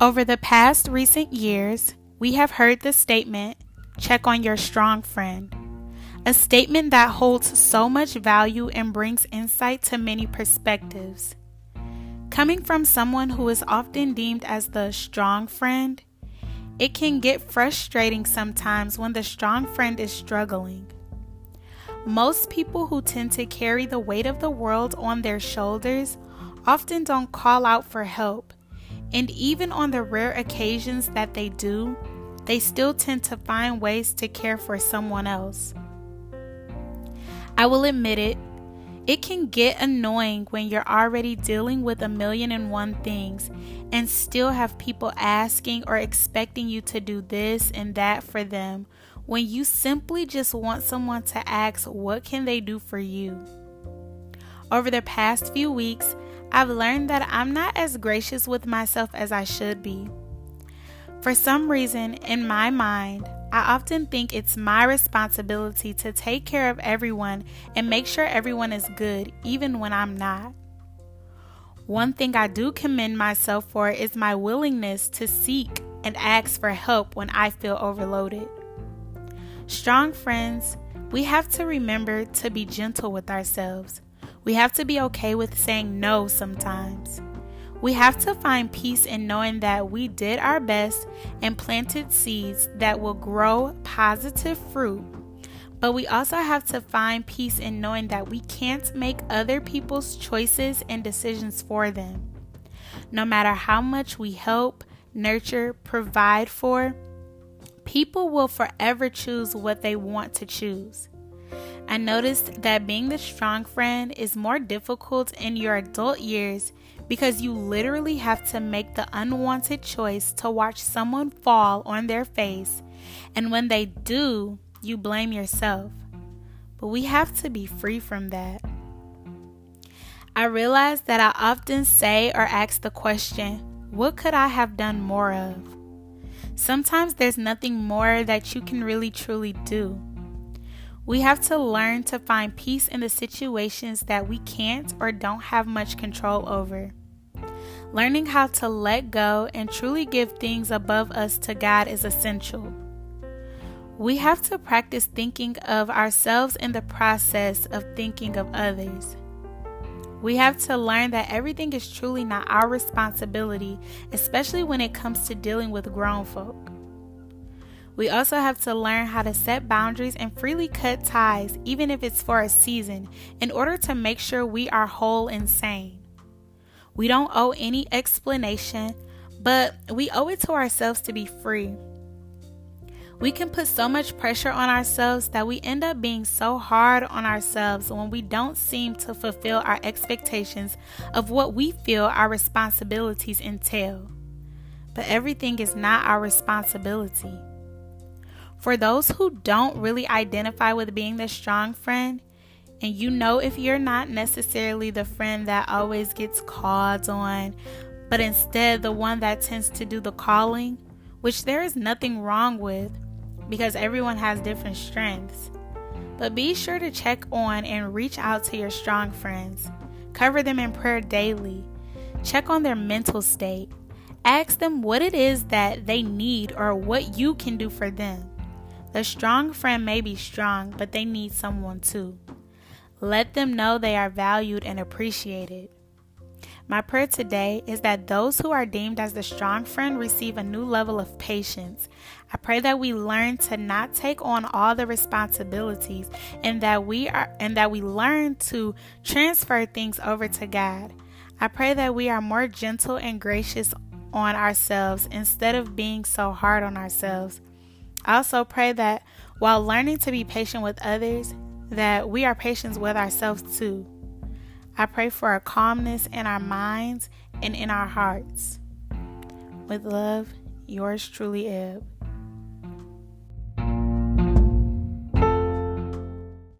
Over the past recent years, we have heard the statement check on your strong friend. A statement that holds so much value and brings insight to many perspectives. Coming from someone who is often deemed as the strong friend, it can get frustrating sometimes when the strong friend is struggling. Most people who tend to carry the weight of the world on their shoulders often don't call out for help, and even on the rare occasions that they do, they still tend to find ways to care for someone else. I will admit it, it can get annoying when you're already dealing with a million and one things and still have people asking or expecting you to do this and that for them when you simply just want someone to ask what can they do for you. Over the past few weeks, I've learned that I'm not as gracious with myself as I should be. For some reason, in my mind, I often think it's my responsibility to take care of everyone and make sure everyone is good, even when I'm not. One thing I do commend myself for is my willingness to seek and ask for help when I feel overloaded. Strong friends, we have to remember to be gentle with ourselves. We have to be okay with saying no sometimes. We have to find peace in knowing that we did our best and planted seeds that will grow positive fruit. But we also have to find peace in knowing that we can't make other people's choices and decisions for them. No matter how much we help, nurture, provide for, people will forever choose what they want to choose. I noticed that being the strong friend is more difficult in your adult years because you literally have to make the unwanted choice to watch someone fall on their face, and when they do, you blame yourself. But we have to be free from that. I realize that I often say or ask the question, What could I have done more of? Sometimes there's nothing more that you can really truly do. We have to learn to find peace in the situations that we can't or don't have much control over. Learning how to let go and truly give things above us to God is essential. We have to practice thinking of ourselves in the process of thinking of others. We have to learn that everything is truly not our responsibility, especially when it comes to dealing with grown folk. We also have to learn how to set boundaries and freely cut ties, even if it's for a season, in order to make sure we are whole and sane. We don't owe any explanation, but we owe it to ourselves to be free. We can put so much pressure on ourselves that we end up being so hard on ourselves when we don't seem to fulfill our expectations of what we feel our responsibilities entail. But everything is not our responsibility. For those who don't really identify with being the strong friend, and you know if you're not necessarily the friend that always gets called on, but instead the one that tends to do the calling, which there is nothing wrong with because everyone has different strengths. But be sure to check on and reach out to your strong friends. Cover them in prayer daily. Check on their mental state. Ask them what it is that they need or what you can do for them. The strong friend may be strong, but they need someone too. Let them know they are valued and appreciated. My prayer today is that those who are deemed as the strong friend receive a new level of patience. I pray that we learn to not take on all the responsibilities and that we are and that we learn to transfer things over to God. I pray that we are more gentle and gracious on ourselves instead of being so hard on ourselves. I also pray that while learning to be patient with others, that we are patient with ourselves too. I pray for a calmness in our minds and in our hearts. With love, yours truly, Eb.